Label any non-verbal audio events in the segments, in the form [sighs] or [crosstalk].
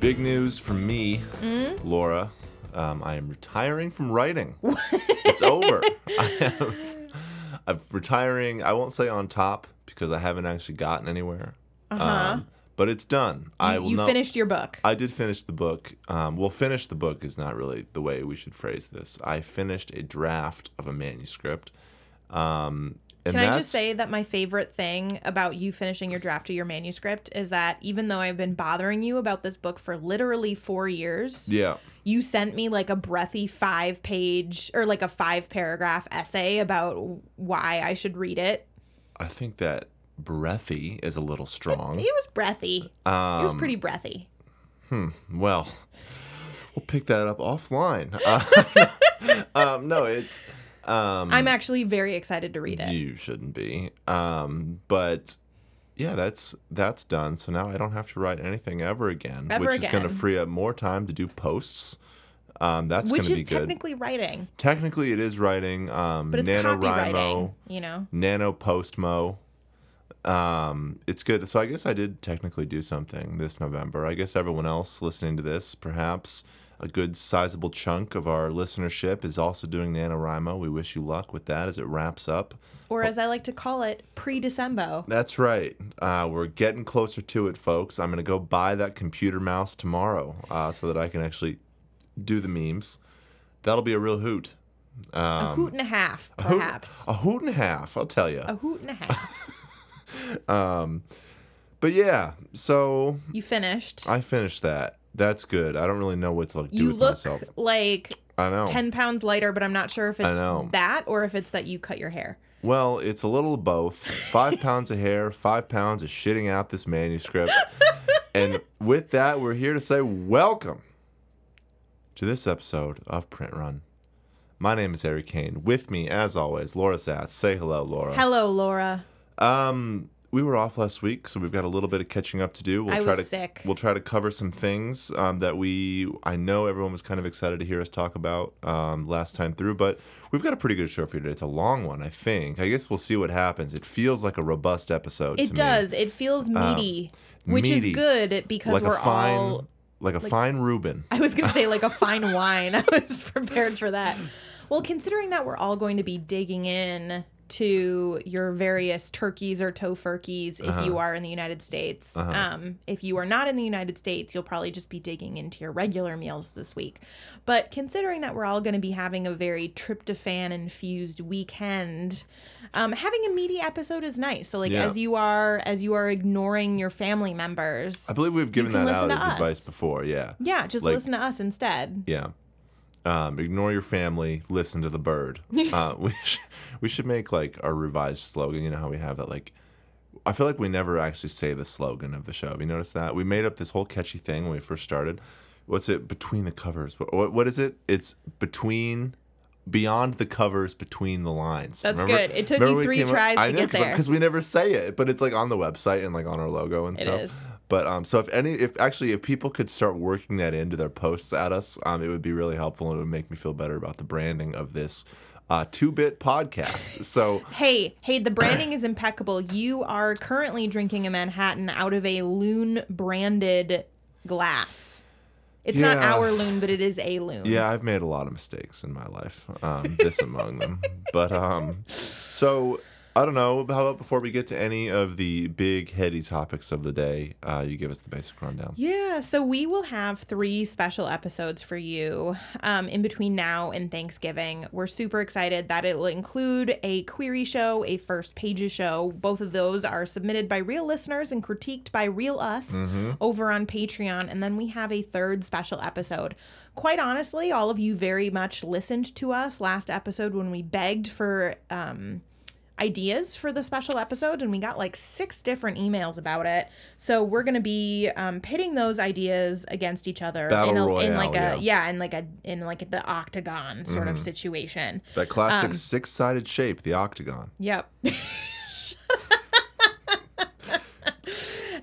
Big news from me, Mm-hmm. Laura. Um, I am retiring from writing. [laughs] it's over. I have, I'm retiring. I won't say on top because I haven't actually gotten anywhere. Uh-huh. But it's done. I will you know- finished your book. I did finish the book. Um, well, finish the book is not really the way we should phrase this. I finished a draft of a manuscript. Um, and Can I just say that my favorite thing about you finishing your draft of your manuscript is that even though I've been bothering you about this book for literally four years, Yeah. you sent me like a breathy five page or like a five paragraph essay about why I should read it. I think that breathy is a little strong. It was breathy. it was Um, pretty breathy. Hmm. Well, we'll pick that up offline. Uh, [laughs] um, no, it's um, I'm actually very excited to read it. you shouldn't be. Um, but yeah, that's that's done. So now I don't have to write anything ever again, Ever which is going to free up more time to do posts. Um, that's going Which to be is good. technically writing, Technically, it is writing. Um, but it's NaNoWriMo, you know? Nano Postmo. Um, it's good. So I guess I did technically do something this November. I guess everyone else listening to this, perhaps a good sizable chunk of our listenership is also doing NaNoWriMo. We wish you luck with that as it wraps up. Or as I like to call it, pre-December. That's right. Uh, we're getting closer to it, folks. I'm going to go buy that computer mouse tomorrow uh, so that I can actually do the memes. That'll be a real hoot. a hoot and a half, Um, Hoot- perhaps. a hoot and a half, I'll tell you. A hoot and a half. [laughs] [laughs] Um, but yeah, so You finished. I finished that. That's good. I don't really know what to like, do you with look myself. like I know. 10 pounds lighter, but I'm not sure if it's that or if it's that you cut your hair. Well, it's a little of both. Five [laughs] pounds of hair, five pounds of shitting out this manuscript. and with that, we're here to say welcome to this episode of Print Run. My name is Eric Kane. With me, as always, Laura Zats. Say hello, Laura. Hello, Laura. Um, we were off last week, so we've got a little bit of catching up to do. We'll I try was to sick. we'll try to cover some things um, that we I know everyone was kind of excited to hear us talk about um, last time through, but we've got a pretty good show for you today. It's a long one, I think. I guess we'll see what happens. It feels like a robust episode. It does. It feels meaty, which meaty. is good because like we're a fine, all. like a fine Reuben. I was going to say like a fine [laughs] wine. [laughs] I was prepared for that. Well, considering that we're all going to be digging in to your various turkeys or tofurkeys if Uh-huh. you are in the United States. Um, if you are not in the United States, you'll probably just be digging into your regular meals this week. But considering that we're all going to be having a very tryptophan infused weekend, um, having a meaty episode is nice. So like Yeah. as you are as you are ignoring your family members, I believe we've given that out as us. advice before. Yeah. yeah, just like- listen to us instead. Yeah. Um, ignore your family. Listen to the bird. [laughs] Uh, we should, we should make like our revised slogan. You know how we have that like. I feel like we never actually say the slogan of the show. Have you noticed that? We made up this whole catchy thing when we first started. What's it? Between the covers. What, what, what is it? It's between. Beyond the covers, between the lines. That's good. It took you three up- tries I to know, get there. because we never say it, but it's like on the website and like on our logo and It stuff. is. But um, so if any, if actually, if people could start working that into their posts at us, um, it would be really helpful and it would make me feel better about the branding of this uh, two-bit podcast. [laughs] So Hey, hey, the branding is impeccable. You are currently drinking a Manhattan out of a Loon branded glass. It's not our Loon, but it is a Loon. yeah, I've made a lot of mistakes in my life. Um, this among them. But um, so I don't know. How about before we get to any of the big heady topics of the day, uh, you give us the basic rundown. Yeah, so we will have three special episodes for you um, in between now and Thanksgiving. We're super excited that it will include a query show, a first pages show. Both of those are submitted by real listeners and critiqued by real us over on Patreon. And then we have a third special episode. Quite honestly, all of you very much listened to us last episode when we begged for. Um, ideas for the special episode and we got like six different emails about it so we're gonna be um, pitting those ideas against each other Battle in, a, Royale, in like a yeah. Mm-hmm. yeah in like a in like the octagon sort of situation That classic six-sided shape, the octagon. Yep. [laughs]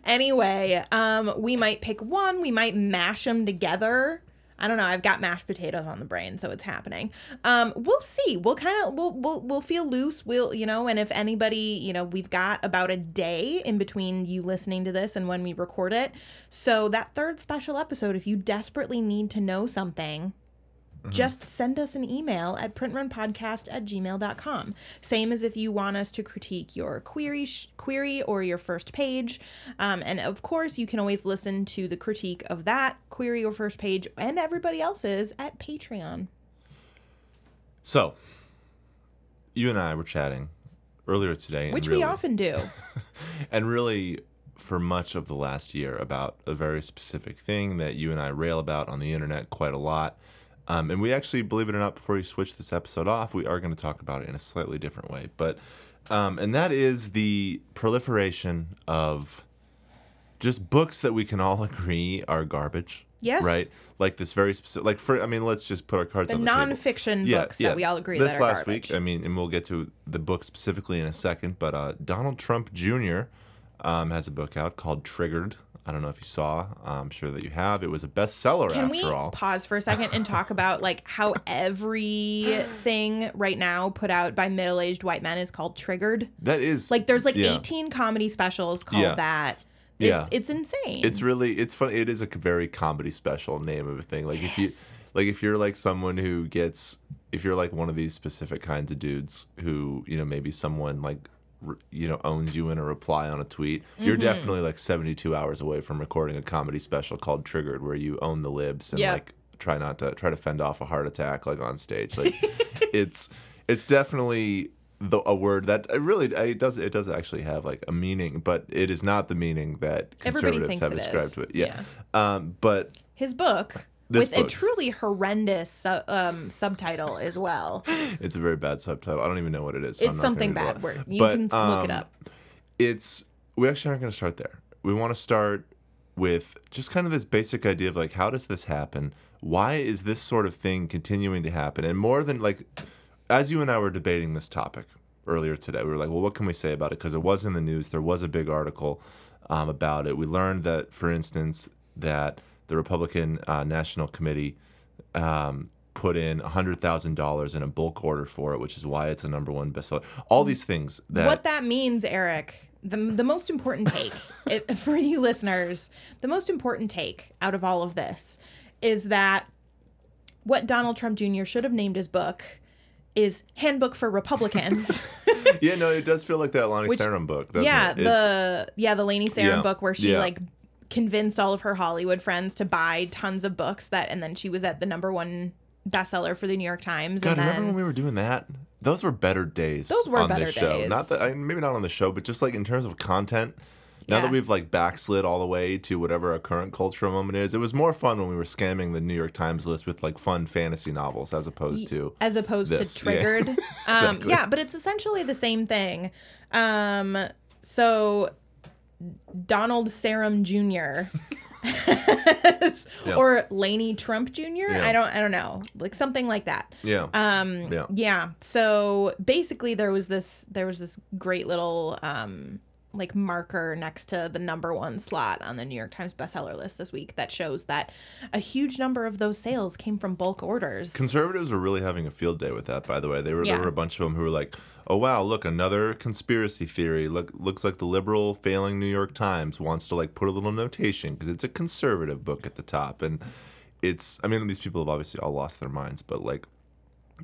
anyway, um, we might pick one. We might mash them together. I don't know. I've got mashed potatoes on the brain, so it's happening. Um, we'll see. We'll kind of we'll we'll we'll feel loose. We'll you know, and if anybody you know, we've got about a day in between you listening to this and when we record it. So that third special episode, if you desperately need to know something, just send us an email at printrunpodcast at gmail.com. Same as if you want us to critique your query, sh- query or your first page. Um, and of course, you can always listen to the critique of that query or first page and everybody else's at Patreon. So, you and I were chatting earlier today, Which really, we often do. [laughs] and really for much of the last year about a very specific thing that you and I rail about on the internet quite a lot. Um, and we actually, believe it or not, before we switch this episode off, we are going to talk about it in a slightly different way. But, um, and that is the proliferation of just books that we can all [laughs] agree are garbage. Yes. Right? Like this very specific, like for, I mean, let's just put our cards The on the table nonfiction books that we all agree this that are last garbage. week, I mean, and we'll get to the book specifically in a second, but uh, Donald Trump Jr. Um, has a book out called Triggered. I don't know if you saw. I'm sure that you have. It was a bestseller Can after we all. pause for a second and talk [laughs] about like how everything right now put out by middle-aged white men is called triggered? that is Like there's like yeah. 18 comedy specials called Yeah. that. It's Yeah. it's insane. It's really it's fun. It is a very comedy special name of a thing. Like if you like if you're like someone who gets if you're like one of these specific kinds of dudes who you know maybe someone like you know owns you in a reply on a tweet you're Mm-hmm. definitely like 72 hours away from recording a comedy special called triggered where you own the libs and Yep. like try not to try to fend off a heart attack like on stage like [laughs] it's it's definitely the, a word that it really it does it does actually have like a meaning but it is not the meaning that conservatives have it is. ascribed to it yeah, um but His book With a truly horrendous um, subtitle as well. [laughs] it's a very bad subtitle i don't even know what it is so It's something bad. Where you But, can look it um, up. it's we actually aren't going to start there. We want to start with just kind of this basic idea of like how does this happen? Why is this sort of thing continuing to happen? And more than like as you and I were debating this topic earlier today, we were like, well, what can we say about it? Because it was in the news. There was a big article um, about it. We learned that, for instance, that the Republican uh, National Committee um, put in $100,000 in a bulk order for it, which is why it's a number one bestseller. All these things that. what that means, Eric, the, the most important take [laughs] it, for you listeners, the most important take out of all of this is that what Donald Trump Jr. should have named his book is Handbook for Republicans. [laughs] yeah, no, it does feel like that Lani Which- Sarem book. Doesn't yeah, it? The yeah the Lani Sarem Yeah, book where she yeah. like convinced all of her Hollywood friends to buy tons of books that, and then she was at the number one bestseller for the New York Times. God, and then, remember when we were doing that? Those were better days. Those were on better this show. days. Not that I, maybe not on the show, but just like in terms of content. Now Yeah. that we've like backslid all the way to whatever our current cultural moment is, it was more fun when we were scamming the New York Times list with like fun fantasy novels as opposed to as opposed this, to [laughs] yeah. triggered. [laughs] um, Exactly. yeah, but it's essentially the same thing. Um, so Donald Sarem Jr. [laughs] or Lani Trump Jr. I don't I don't know. Like something like that. yeah, Um yeah. yeah. So basically there was this there was this great little um like marker next to the number one slot on the New York Times bestseller list this week that shows that a huge number of those sales came from bulk orders. Conservatives are really having a field day with that. By the way, they were Yeah. there were a bunch of them who were like, "Oh wow, look another conspiracy theory. Look, looks like the liberal failing New York Times wants to like put a little notation because it's a conservative book at the top." And it's, I mean, these people have obviously all lost their minds, but like,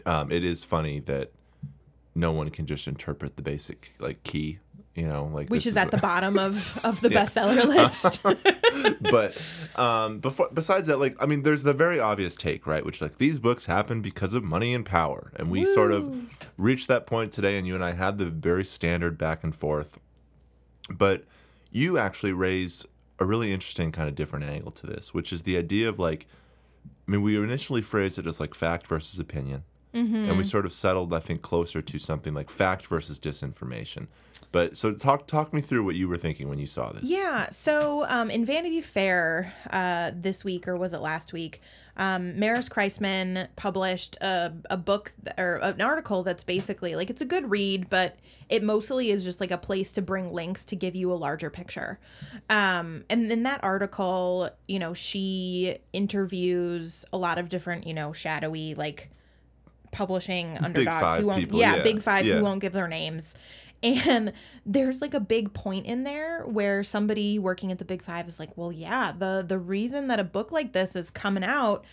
um, it is funny that no one can just interpret the basic like key. You know, like which this is at the [laughs] bottom of of the [laughs] bestseller list. [laughs] but um before besides that like i mean there's the very obvious take right? Which like these books happen because of money and power. And we sort of reached that point today and you and i had the very standard back and forth. But you actually raised a really interesting kind of different angle to this which is the idea of like i mean we initially phrased it as like fact versus opinion. And we sort of settled i think closer to something like fact versus disinformation But so talk talk me through what you were thinking when you saw this. Yeah. So um, in Vanity Fair uh, this week, or was it last week? Um, Maris Kreizman published a, a book th- or an article that's basically like it's a good read, but it mostly is just like a place to bring links to give you a larger picture. Um, and in that article, you know, she interviews a lot of different, you know, shadowy like publishing underdogs who won't people, yeah, yeah, big five yeah. who won't give their names and [laughs] there's like a big point in there where somebody working at the big five is like well yeah the the reason that a book like this is coming out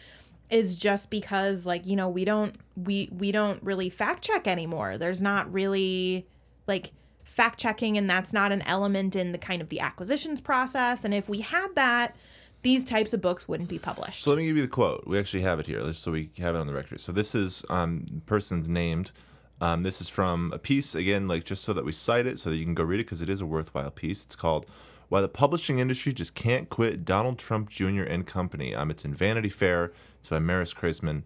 is just because like you know we don't we we don't really fact check anymore there's not really like fact checking and that's not an element in the kind of the acquisitions process and if we had that these types of books wouldn't be published So let me give you the quote. We actually have it here, just so we have it on the record. So this is um, person's named. Um, this is from a piece again, like just so that we cite it, so that you can go read it because it is a worthwhile piece. It's called "Why the Publishing Industry Just Can't Quit Donald Trump Jr. and Company." Um, it's in Vanity Fair. It's by Maris Kreizman.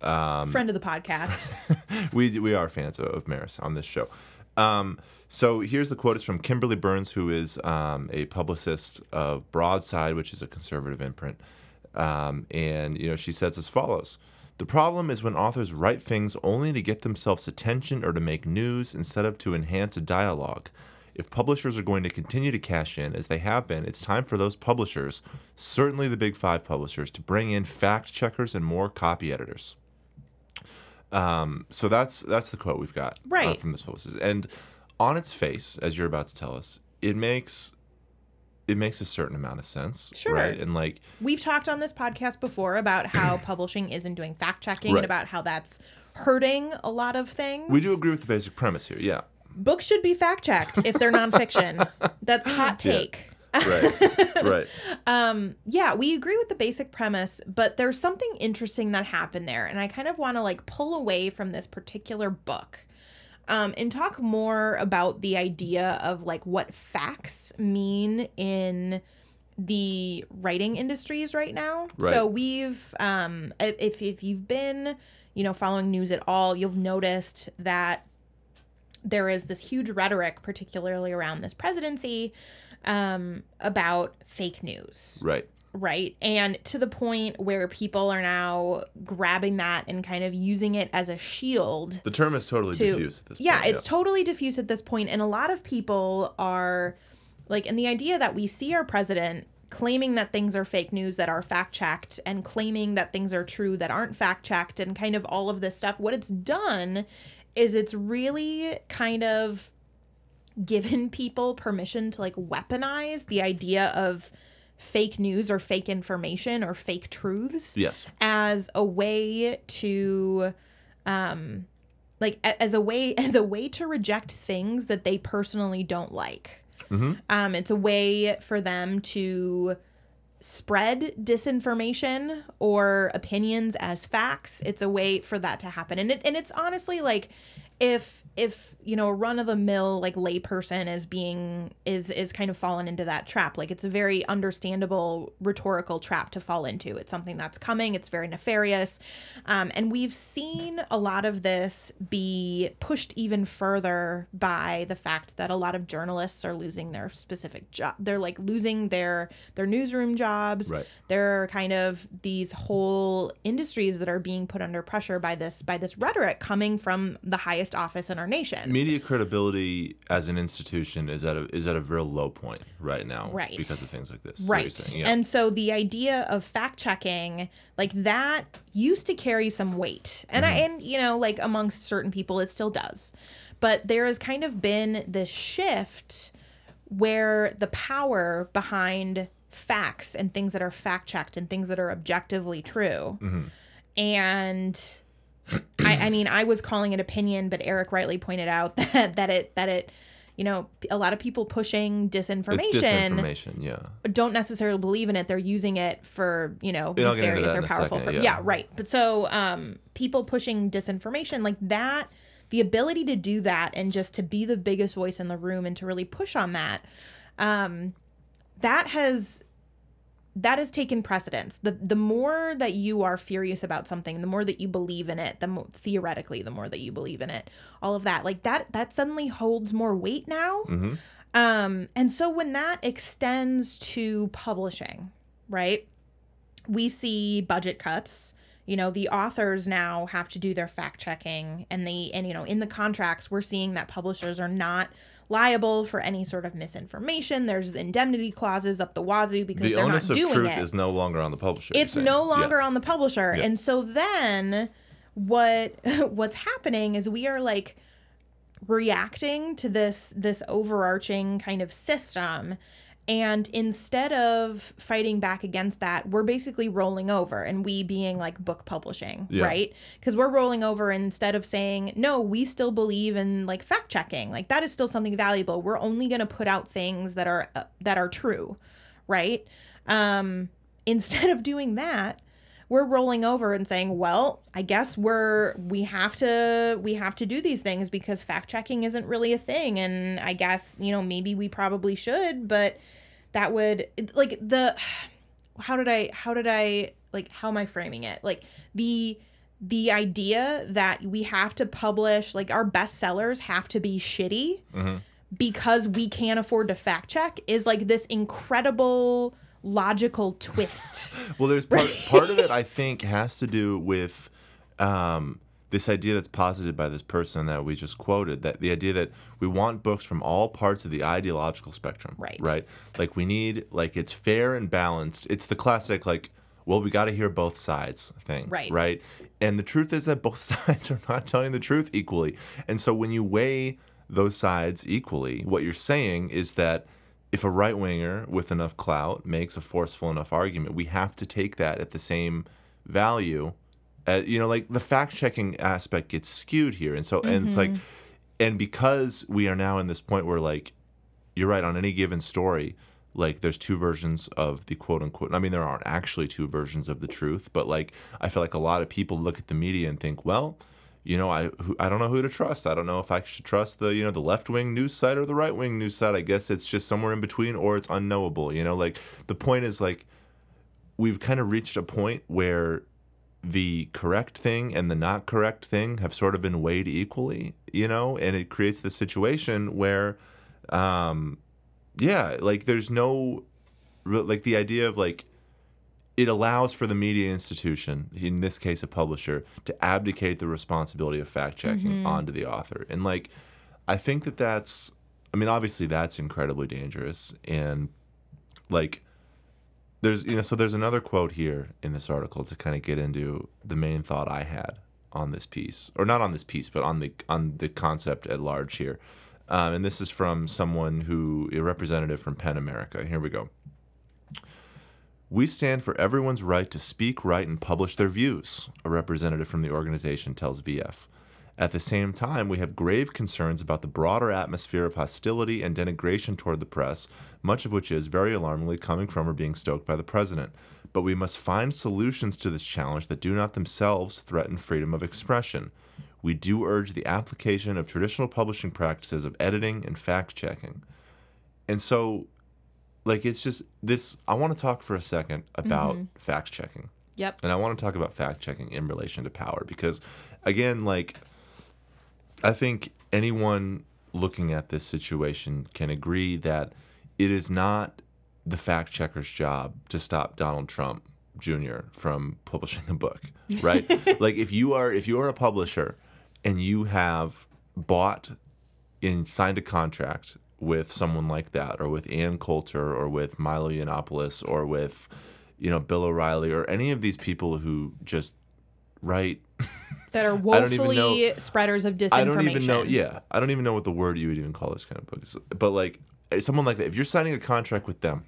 friend of the podcast [laughs] we we are fans of, of Maris on this show. Um, so here's the quote. It's from Kimberly Burns, who is um, a publicist of Broadside, which is a conservative imprint. Um, and you know, she says as follows: The problem is when authors write things only to get themselves attention or to make news instead of to enhance a dialogue. If publishers are going to continue to cash in as they have been, it's time for those publishers, certainly the big five publishers, to bring in fact checkers and more copy editors. Um, so that's that's the quote we've got uh, Right. from this publicist, and on its face, as you're about to tell us, it makes it makes a certain amount of sense, Sure. right? And like We've talked on this podcast before about how [clears throat] publishing isn't doing fact checking Right. and about how that's hurting a lot um, of things. we do agree with the basic premise here, yeah, Books should be fact checked if they're nonfiction. [laughs] That's hot Yeah. take. right, [laughs] right. Yeah, we agree with the basic premise, but there's something interesting that happened there, and I kind of want to like pull away from this particular book. Um, and talk more about the idea of like what facts mean in the writing industries right now. Right. So we've um if if you've been, you know, following news at all, you've noticed that there is this huge rhetoric particularly around this presidency um about fake news Right. Right? And to the point where people are now grabbing that and kind of using it as a shield The term is totally to diffuse at this point. yeah, point. it's totally diffuse at this point, and a lot of people are like, and the idea that we see our president claiming that things are fake news that are fact checked and claiming that things are true that aren't fact checked and kind of all of this stuff what it's done is it's really kind of given people permission to like weaponize the idea of fake news or fake information or fake truths Yes. as a way to um like as a way [laughs] as a way to reject things that they personally don't like. Um it's a way for them to spread disinformation or opinions as facts. It's a way for that to happen. And it and it's honestly like if if you know a run of the mill like layperson is being is is kind of fallen into that trap like it's a very understandable rhetorical trap to fall into. It's something that's coming it's very nefarious. Um, and we've seen a lot of this be pushed even further by the fact that a lot of journalists are losing their specific job they're like losing their their newsroom jobs. Right. there are kind of these whole industries that are being put under pressure by this by this rhetoric coming from the highest office in our nation Media credibility as an institution is at a is at a real low point right now, Right. Because of things like this. is what you're right Yeah. and so the idea of fact checking like that used to carry some weight and Mm-hmm. i and you know like amongst certain people it still does but there has kind of been this shift where the power behind facts and things that are fact checked and things that are objectively true Mm-hmm. and I, I mean i was calling it opinion but eric rightly pointed out [laughs] that that it that it you know a lot of people pushing disinformation it's disinformation, yeah. don't necessarily believe in it. They're using it for, you know, I'll nefarious or powerful. second, yeah. yeah, right. But so um people pushing disinformation like that, the ability to do that and just to be the biggest voice in the room and to really push on that, um, that has that has taken precedence. The the more that you are furious about something, the more that you believe in it, the more theoretically the more that you believe in it. All of that. Like that that suddenly holds more weight now. Mm-hmm. Um and so when that extends to publishing, right? We see budget cuts. You know, the authors now have to do their fact checking and the and you know, in the contracts we're seeing that publishers are not liable for any sort of misinformation. There's indemnity clauses up the wazoo because The they're onus not of doing truth it. is no longer on the publisher. it's no Yeah. longer on the publisher. Yeah. And so then what [laughs] what's happening is we are like reacting to this this overarching kind of system and instead of fighting back against that we're basically rolling over and we being like book publishing Yeah. right? Because we're rolling over instead of saying no we still believe in like fact checking. Like that is still something valuable. We're only going to put out things that are uh, that are true right? Um instead of doing that we're rolling over and saying well i guess we're we have to we have to do these things because fact checking isn't really a thing. And i guess you know maybe we probably should but that would like the [sighs] how did i how did i like how am i framing it? Like the the idea that we have to publish like our bestsellers have to be shitty mm-hmm. because we can't afford to fact check is like this incredible logical twist [laughs] Well, there's part, part of it I think has to do with um, this idea that's posited by this person that we just quoted. That the idea that we want books from all parts of the ideological spectrum. Right. Right. Like we need like it's fair and balanced. It's the classic like. Well, we got to hear both sides thing. Right. Right. And the truth is that both [laughs] sides are not telling the truth equally. And so when you weigh those sides equally, what you're saying is that if a right winger with enough clout makes a forceful enough argument, we have to take that at the same value. Uh, you know, like the fact checking aspect gets skewed here. And so, and it's like, and because we are now in this point where, like, you're right, on any given story, like there's two versions of the quote unquote. I mean, there aren't actually two versions of the truth, but like I feel like a lot of people look at the media and think, well, you know, I I don't know who to trust. I don't know if I should trust the you know the left wing news site or the right wing news site. I guess it's just somewhere in between, or it's unknowable. You know, like the point is like we've kind of reached a point where the correct thing and the not correct thing have sort of been weighed equally, you know, and it creates the situation where, um, yeah, like there's no, like the idea of like, it allows for the media institution, in this case a publisher, to abdicate the responsibility of fact checking onto the author. And like, I think that that's, I mean, obviously that's incredibly dangerous. And like, there's you know so there's another quote here in this article to kind of get into the main thought I had on this piece or not on this piece but on the on the concept at large here um, and this is from someone who a representative from PEN America here we go we stand for everyone's right to speak, write, and publish their views, a representative from the organization tells VF. At the same time, we have grave concerns about the broader atmosphere of hostility and denigration toward the press, much of which is, very alarmingly, coming from or being stoked by the president. But we must find solutions to this challenge that do not themselves threaten freedom of expression. We do urge the application of traditional publishing practices of editing and fact checking. And so, like, it's just this. I want to talk for a second about mm-hmm. fact checking. yep And I want to talk about fact checking in relation to power because, again, like, I think anyone looking at this situation can agree that it is not the fact checker's job to stop Donald Trump Jr. from publishing a book, [laughs] right? like, if you are if you are a publisher and you have bought and signed a contract with someone like that, or with Ann Coulter, or with Milo Yiannopoulos, or with you know Bill O'Reilly, or any of these people who just write. that are [laughs] I don't even woefully know- spreaders of disinformation I don't even know. Yeah, I don't even know what the word you would even call this kind of book is. But like eh, someone like that, if you're signing a contract with them,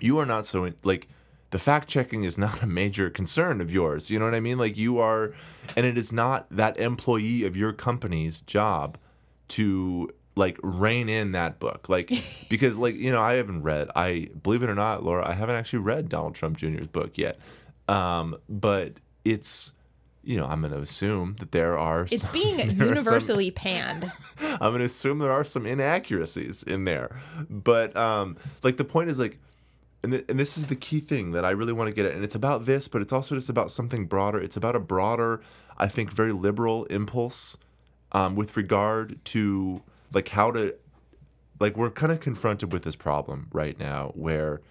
you are not so like the fact checking is not [laughs] a major concern of yours. You know what I mean? Like you are, and it is not that employee of your company's job to like rein in that book like [laughs] because like you know i haven't read i believe it or not laura i haven't actually read donald trump jr's book yet um but it's you know i'm going to assume that there are it's some- being [laughs] are some- universally panned [laughs] I'm going to assume there are some inaccuracies in there. But um like the point is like and, th- and this is the key thing that I really want to get at. And it's about this, but it's also just about something broader. It's about a broader, I think, very liberal impulse um, with regard to like how to, like, we're kind of confronted with this problem right now where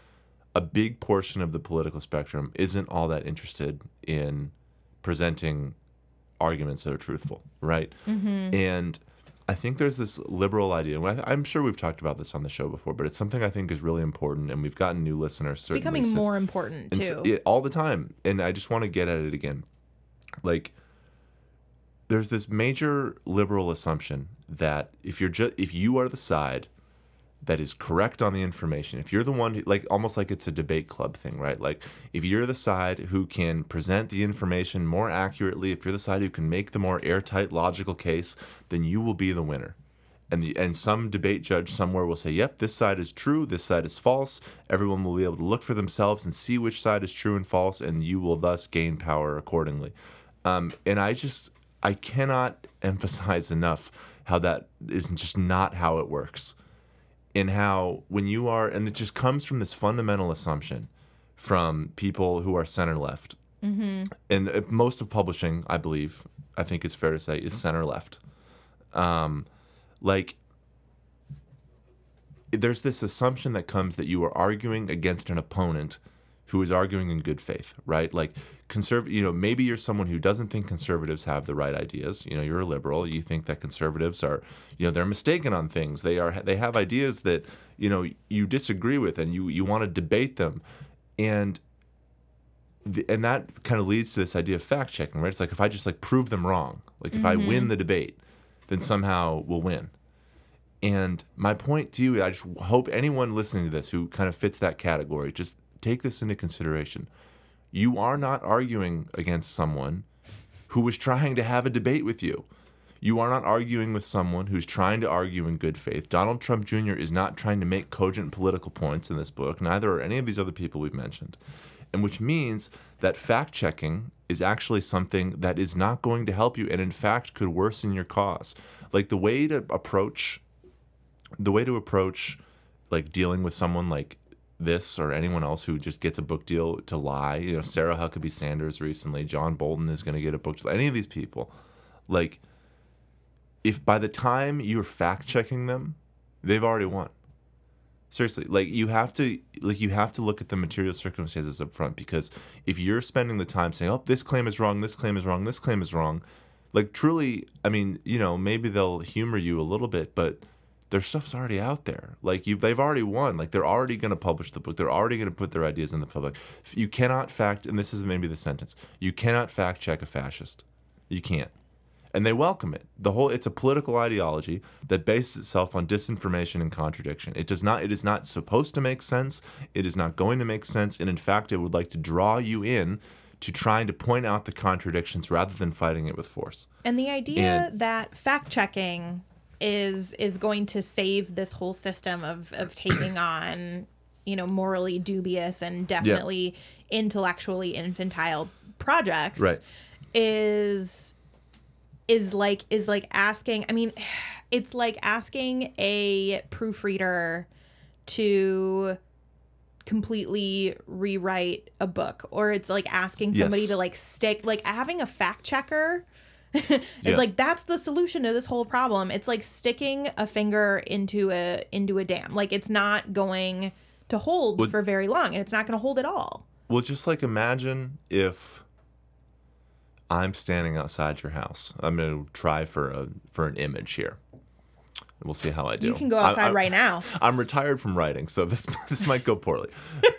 a big portion of the political spectrum isn't all that interested in presenting arguments that are truthful, right? Mm-hmm. And I think there's this liberal idea. I'm sure we've talked about this on the show before, but it's something I think is really important, and we've gotten new listeners. Certainly Becoming since- more important too. yeah, all the time. And I just want to get at it again. Like, there's this major liberal assumption that if you're just if you are the side that is correct on the information, if you're the one who, like almost like it's a debate club thing, right? Like if you're the side who can present the information more accurately, if you're the side who can make the more airtight logical case, then you will be the winner. And the and some debate judge somewhere will say, "Yep, this side is true, this side is false." Everyone will be able to look for themselves and see which side is true and false, and you will thus gain power accordingly. Um, and I just I cannot [laughs] emphasize enough how that is just not how it works. And how when you are and it just comes from this fundamental assumption from people who are center left. Mm-hmm. and uh, most of publishing i believe i think it's fair to say is center left. Um, like there's this assumption that comes that you are arguing against an opponent who is arguing in good faith, right? Like conserv you know, maybe you're someone who doesn't think conservatives have the right ideas. You know, you're a liberal, you think that conservatives are, you know, they're mistaken on things. They are they have ideas that, you know, you disagree with and you you want to debate them. And the, and that kind of leads to this idea of fact checking, right? It's like if I just like prove them wrong, like if I mm-hmm. win the debate, then somehow we'll win. And my point to you, I just hope anyone listening to this who kind of fits that category, just take this into consideration. You are not arguing against someone who is trying to have a debate with you. You are not arguing with someone who's trying to argue in good faith. Donald Trump Jr. is not trying to make cogent political points in this book, neither are any of these other people we've mentioned. And which means that fact checking is actually something that is not going to help you and, in fact, could worsen your cause. Like the way to approach the way to approach like dealing with someone like this or anyone else who just gets a book deal to lie. You know, Sarah Huckabee Sanders recently, John Bolton is going to get a book deal. Any of these people, like, if by the time you're fact checking them, they've already won. Seriously, like you have to like you have to look at the material circumstances up front because if you're spending the time saying, "Oh, this claim is wrong, this claim is wrong, this claim is wrong," like truly, I mean, you know, maybe they'll humor you a little bit, but their stuff's already out there. Like you, they've already won. Like they're already going to publish the book. They're already going to put their ideas in the public. You cannot fact, and this is maybe the sentence. You cannot fact check a fascist. You can't, and they welcome it. The whole it's a political ideology that bases itself on disinformation and contradiction. It does not. It is not supposed to make sense. It is not going to make sense, and in fact, it would like to draw you in to trying to point out the contradictions rather than fighting it with force. And the idea And- that fact checking is is going to save this whole system of of [clears throat] taking on, you know, morally dubious and definitely intellectually infantile projects Right. is is like is like asking I mean, [sighs] it's like asking a proofreader to completely rewrite a book or it's like asking somebody Yes. to like stick like having a fact checker it's Yeah. like that's the solution to this whole problem it's like sticking a finger into a into a dam like it's not going to hold Would- for very long and it's not going to hold at all Well, just like imagine if I'm standing outside your house. I'm going to try for a for an image here. We'll see how I do. you can go I- outside I- right now [laughs] I'm retired from writing, so this [laughs] this might go poorly.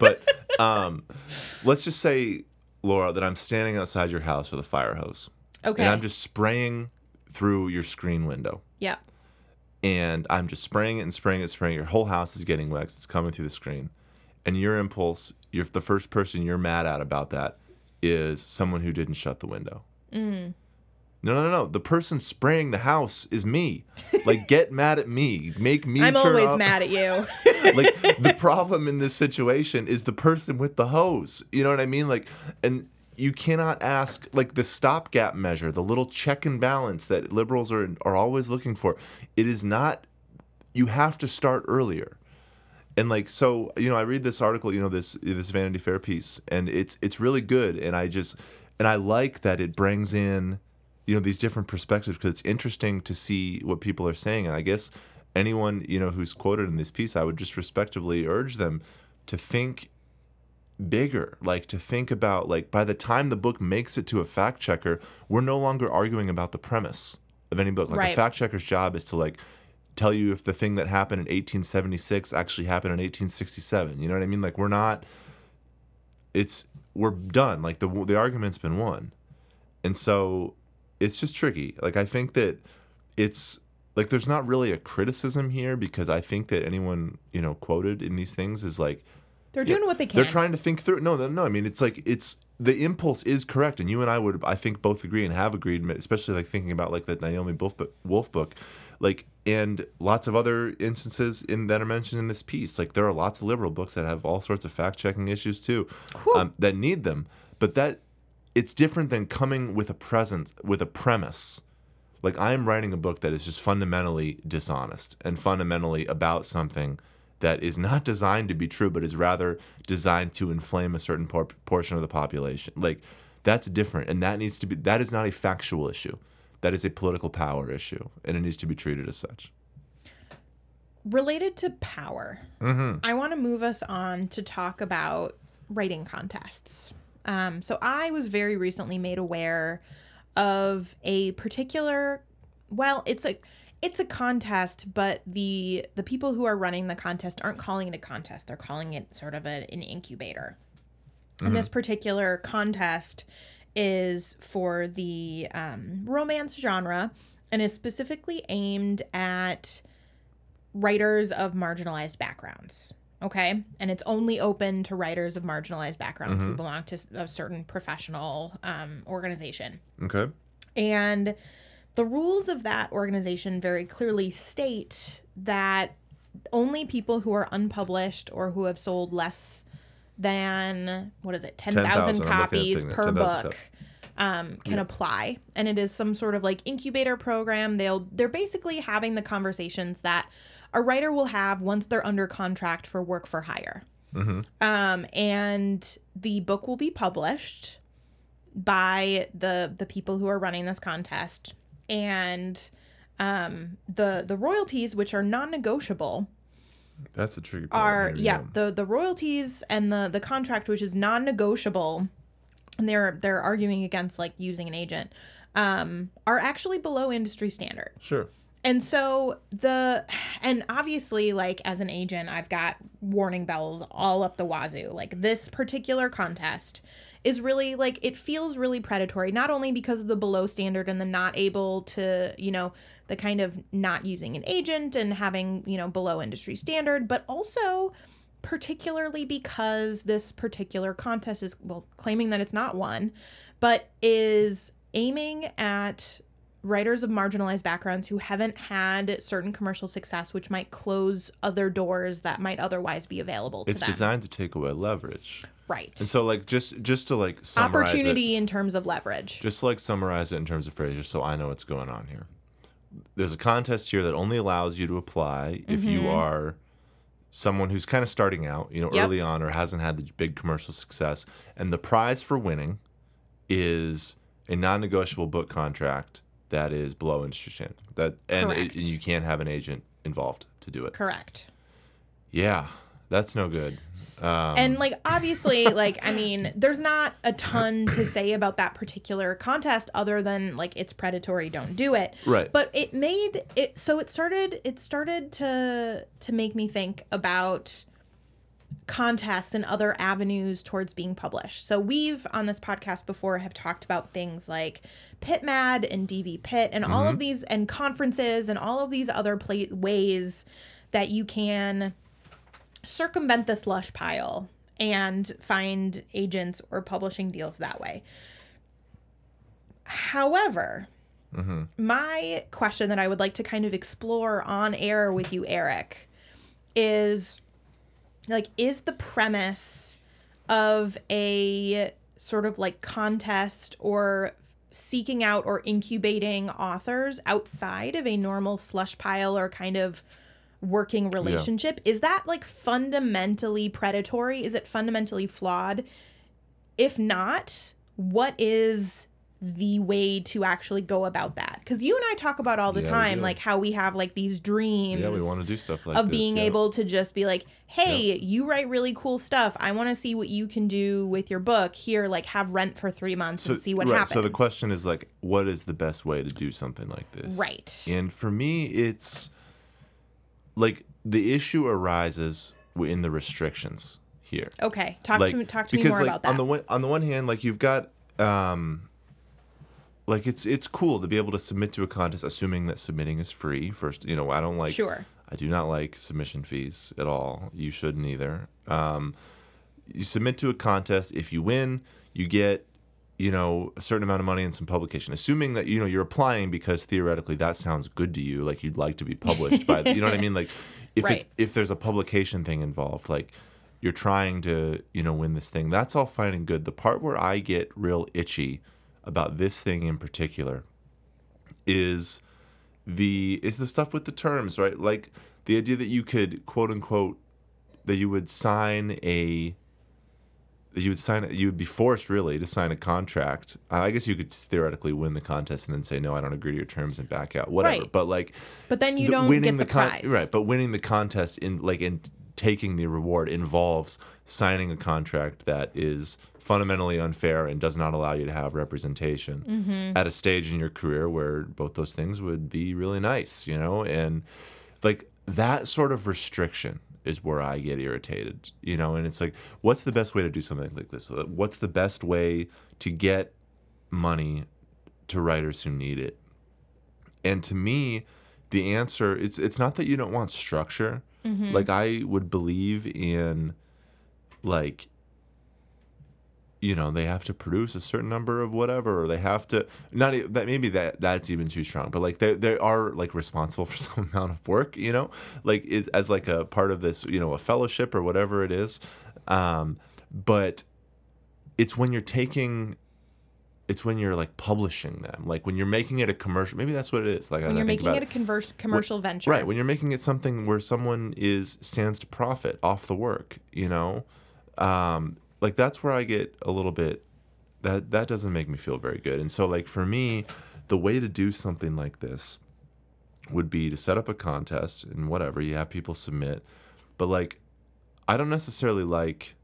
But um, let's just say, Laura, that I'm standing outside your house with a fire hose, okay and I'm just spraying through your screen window, yeah and I'm just spraying it and spraying it, and spraying. it. Your whole house is getting wet. It's coming through the screen, and your impulse, you're the first person you're mad at about that is someone who didn't shut the window. Mm. No, no, no, no. The person spraying the house is me. Like, [laughs] get mad at me. Make me. i'm always off- mad at you [laughs] like the [laughs] problem in this situation is the person with the hose. You know what I mean? Like, and you cannot ask like the stopgap measure, the little check and balance that liberals are are always looking for. It is not. You have to start earlier, and like so you know i read this article you know this this vanity fair piece and it's it's really good and i just and i like that it brings in you know these different perspectives because it's interesting to see what people are saying and i guess anyone you know who's quoted in this piece i would just respectively urge them to think bigger. Like to think about like by the time the book makes it to a fact checker we're no longer arguing about the premise of any book. Like Right. a fact checker's job is to like tell you if the thing that happened in 1876 actually happened in 1867 you know what i mean? Like we're not it's we're done. Like the the argument's been won. And so it's just tricky. Like i think that it's like there's not really a criticism here because i think that anyone you know quoted in these things is like They're doing what they can. they're trying to think through. No, no, no. I mean, it's like it's the impulse is correct, and you and I would, I think, both agree and have agreed, especially like thinking about like the Naomi Wolf book, Wolf book, like and lots of other instances in that are mentioned in this piece. Like there are lots of liberal books that have all sorts of fact checking issues too, um, that need them. But that it's different than coming with a present with a premise. Like I am writing a book that is just fundamentally dishonest and fundamentally about something that is not designed to be true, but is rather designed to inflame a certain por- portion of the population. Like that's different, and that needs to be. That is not a factual issue. That is a political power issue, and it needs to be treated as such. related to power, Mm-hmm. I want to move us on to talk about writing contests. Um, so I was very recently made aware of a particular. Well, it's a it's a contest, but the the people who are running the contest aren't calling it a contest. They're calling it sort of a, an incubator. And this particular contest is for the um, romance genre and is specifically aimed at writers of marginalized backgrounds. Okay. And it's only open to writers of marginalized backgrounds who belong to a certain professional um, organization. Okay. And the rules of that organization very clearly state that only people who are unpublished or who have sold less than what is it 10,000 10,000, I'm looking at copies thing, per 10,000 book um, can apply. And it is some sort of like incubator program. They'll they're basically having the conversations that a writer will have once they're under contract for work for hire. Um, and the book will be published by the the people who are running this contest and um the the royalties which are non-negotiable That's the tricky part. are here, yeah the the royalties and the the contract which is non-negotiable and they're they're arguing against like using an agent um are actually below industry standard Sure. and so the and obviously like as an agent I've got warning bells all up the wazoo. Like this particular contest is really like it feels really predatory not only because of the below standard and the not able to, you know, the kind of not using an agent and having, you know, below industry standard, but also particularly because this particular contest is well claiming that it's not one, but is aiming at writers of marginalized backgrounds who haven't had certain commercial success, which might close other doors that might otherwise be available to It's them. designed to take away leverage. right. And so, like, just just to like summarize it, Opportunity in terms of leverage. just to, like summarize it in terms of phrases, so I know what's going on here. There's a contest here that only allows you to apply if you mm-hmm. are someone who's kind of starting out, you know, Yep. early on or hasn't had the big commercial success, and the prize for winning is a non-negotiable book contract that is below industry standard. That and it, you can't have an agent involved to do it. Correct. Yeah, that's no good. Um, and like obviously [laughs] like i mean there's not a ton to say about that particular contest other than like it's predatory don't do it Right. but it made it so it started it started to to make me think about contests and other avenues towards being published. So we've on this podcast before have talked about things like pitmad and dv pit and all of mm-hmm. these and conferences and all of these other pla- ways that you can circumvent the slush pile and find agents or publishing deals that way. However, mm-hmm. my question that I would like to kind of explore on air with you, Eric, is like, is the premise of a sort of like contest or seeking out or incubating authors outside of a normal slush pile or kind of working relationship is that like fundamentally predatory? Is it fundamentally flawed? If not what is the way to actually go about that because you and i talk about all the Yeah, time like how we have like these dreams Yeah, we want to do stuff like of this, being yeah. able to just be like hey you write really cool stuff i want to see what you can do with your book here like have rent for three months and see what right, happens So the question is like, what is the best way to do something like this? Right. And for me, it's like the issue arises in the restrictions here. okay talk like to me talk to me more like about that on the one on the one hand, like you've got um like it's it's cool to be able to submit to a contest assuming that submitting is free first you know i don't like Sure. i do not like submission fees at all. You shouldn't either. Um you submit to a contest if you win you get you know a certain amount of money and some publication. Assuming that you know you're applying because theoretically that sounds good to you like you'd like to be published by you know what i mean? Like if it's if there's a publication thing involved like you're trying to you know win this thing that's all fine and good. The part where i get real itchy about this thing in particular is the is the stuff with the terms right like the idea that you could quote unquote that you would sign a that you would sign you would be forced really to sign a contract i guess you could theoretically win the contest and then say no i don't agree to your terms and back out whatever Right. but like But then you the- don't get the con- prize. right but winning the contest in like in taking the reward involves signing a contract that is fundamentally unfair and does not allow you to have representation Mm-hmm. at a stage in your career where both those things would be really nice you know and like that sort of restriction is where I get irritated, you know, and it's like, what's the best way to do something like this? What's the best way to get money to writers who need it? And to me, the answer it's it's not that you don't want structure. Like I would believe in like you know they have to produce a certain number of whatever or they have to not that maybe that that's even too strong but like they, they are like responsible [laughs] for some amount of work you know? Like it, as like a part of this you know a fellowship or whatever it is um but it's when you're taking it's when you're like publishing them like when you're making it a commercial maybe that's what it is like when you're making it a converse, commercial venture. Right, when you're making it something where someone is stands to profit off the work, you know, um, like that's where I get a little bit that that doesn't make me feel very good. And so, like for me, the way to do something like this would be to set up a contest and whatever you have people submit, but like I don't necessarily like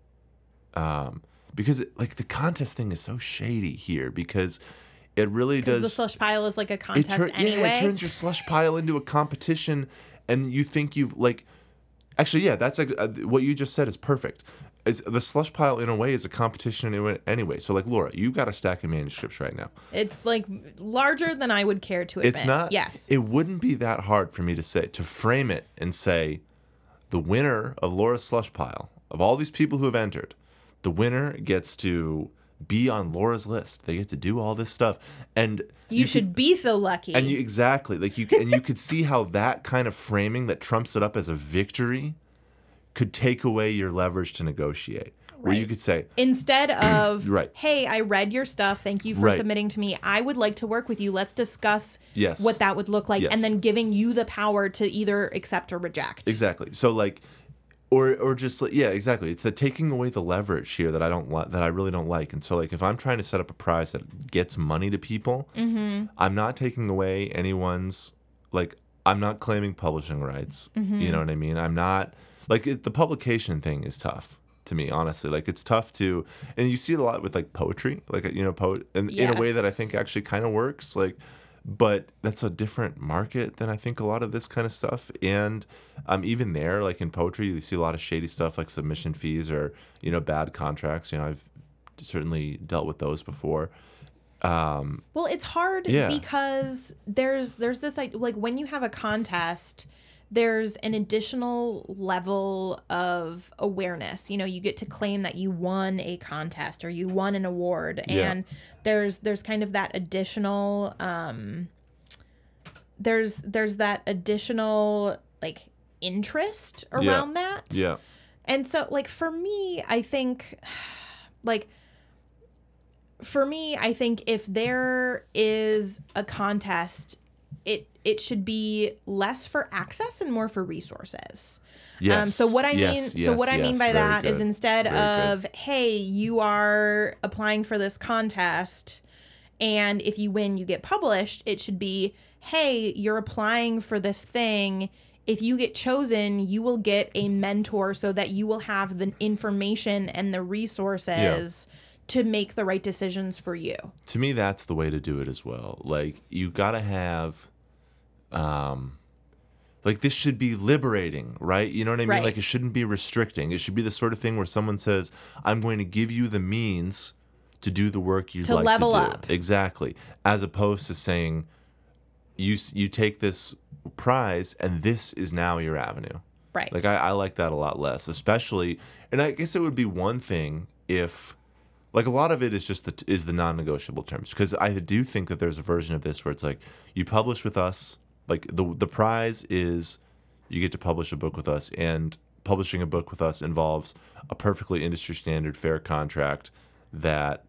um, because it, like the contest thing is so shady here because it really does the slush pile is like a contest tur- anyway Yeah, it turns your slush pile into a competition, and you think you've like. Actually, yeah, that's like uh, what you just said is perfect. Is the slush pile in a way is a competition anyway- anyway. So like Laura, you've got a stack of manuscripts right now. it's like larger than i would care to admit It's not. yes It wouldn't be that hard for me to say to frame it and say, the winner of Laura's slush pile of all these people who have entered, the winner gets to be on Laura's list. They get to do all this stuff, and you, could- should be so lucky and you exactly like you and you could see how that kind of framing that trumps it up as a victory could take away your leverage to negotiate. Where you could say, Instead [clears throat] of, Right. hey, I read your stuff. Thank you for Right. submitting to me. I would like to work with you. Let's discuss Yes. what that would look like. Yes. And then giving you the power to either accept or reject. exactly. So like or or just like yeah, exactly. It's the taking away the leverage here that I don't like that I really don't like. And so like if I'm trying to set up a prize that gets money to people, Mm-hmm. I'm not taking away anyone's like I'm not claiming publishing rights. Mm-hmm. You know what I mean? I'm not like it, the publication thing is tough to me honestly. Like it's tough to and you see it a lot with like poetry like you know poet in, in a way that i think actually kind of works like but that's a different market than i think a lot of this kind of stuff. And um even there like in poetry you see a lot of shady stuff like submission fees or you know bad contracts. You know i've certainly dealt with those before. Um Well, it's hard Yeah. because there's there's this like when you have a contest, there's an additional level of awareness. You know, you get to claim that you won a contest or you won an award Yeah. and there's there's kind of that additional um there's there's that additional like interest around that. yeah And so, like, for me, I think, like, for me, I think if there is a contest, it it should be less for access and more for resources. Yes. Um, so what I yes, mean, so yes, what I mean by that is good. instead Very good. of hey, you are applying for this contest, and if you win, you get published. It should be hey, you're applying for this thing. If you get chosen, you will get a mentor so that you will have the information and the resources to make the right decisions for you. to me that's the way to do it as well like you gotta have um like this should be liberating right you know what i mean Right. like it shouldn't be restricting it should be the sort of thing where someone says i'm going to give you the means to do the work you'd To like level to do up. exactly as opposed to saying you you take this prize and this is now your avenue Right. like I, I like that a lot less, especially, and I guess it would be one thing if, like a lot of it is just the is the non-negotiable terms because I do think that there's a version of this where it's like you publish with us, like the the prize is you get to publish a book with us, and publishing a book with us involves a perfectly industry standard fair contract that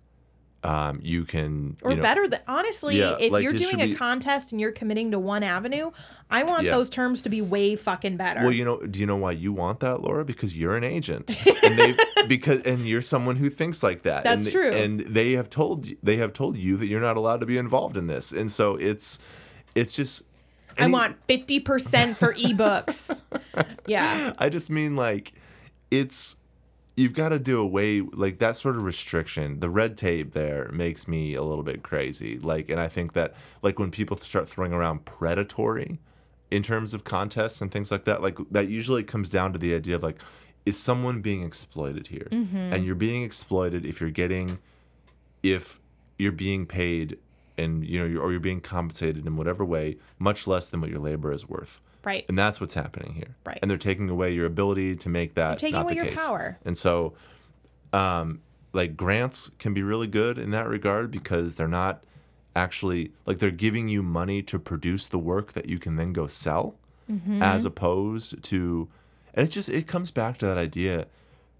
um, you can or you know, better than honestly, Yeah, if like, you're doing a be- contest and you're committing to one avenue, I want Yeah. those terms to be way fucking better. Well, you know, do you know why you want that, Laura? Because you're an agent, and they [laughs] because and you're someone who thinks like that. That's and, true. And they have told you- they have told you that you're not allowed to be involved in this, and so it's it's just. I want 50% for ebooks. [laughs] yeah. I just mean like it's you've got to do away like that sort of restriction. The red tape there makes me a little bit crazy. Like, and I think that like when people start throwing around predatory in terms of contests and things like that, like that usually comes down to the idea of like, is someone being exploited here? Mm-hmm. And you're being exploited if you're getting if you're being paid and you know you're, or you're being compensated in whatever way much less than what your labor is worth Right. and that's what's happening here Right. and they're taking away your ability to make that taking not away the your case power. and so um like grants can be really good in that regard because they're not actually like they're giving you money to produce the work that you can then go sell Mm-hmm. as opposed to and it just it comes back to that idea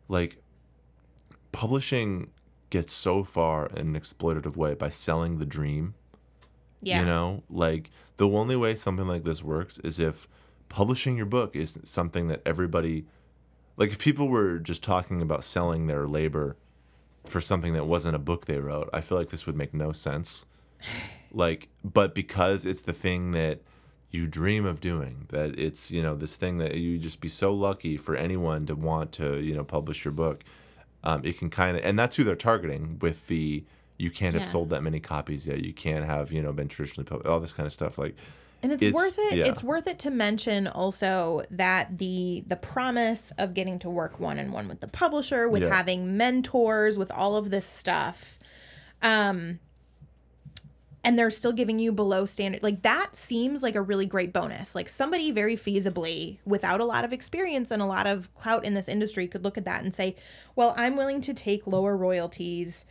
like publishing gets so far in an exploitative way by selling the dream Yeah. you know, like the only way something like this works is if publishing your book is something that everybody, like if people were just talking about selling their labor for something that wasn't a book they wrote, I feel like this would make no sense. [laughs] Like, but because it's the thing that you dream of doing, that it's, you know, this thing that you just be so lucky for anyone to want to, you know, publish your book. Um, it can kind of, and that's who they're targeting with the, you can't have Yeah. sold that many copies yet. You can't have, you know, been traditionally published, all this kind of stuff. Like, And it's, It's- worth it. yeah. It's worth it to mention also that the the promise of getting to work one on one with the publisher, with Yeah. having mentors, with all of this stuff, um, and they're still giving you below standard. Like that seems like a really great bonus. Like somebody very feasibly, without a lot of experience and a lot of clout in this industry, could look at that and say, "Well, I'm willing to take lower royalties."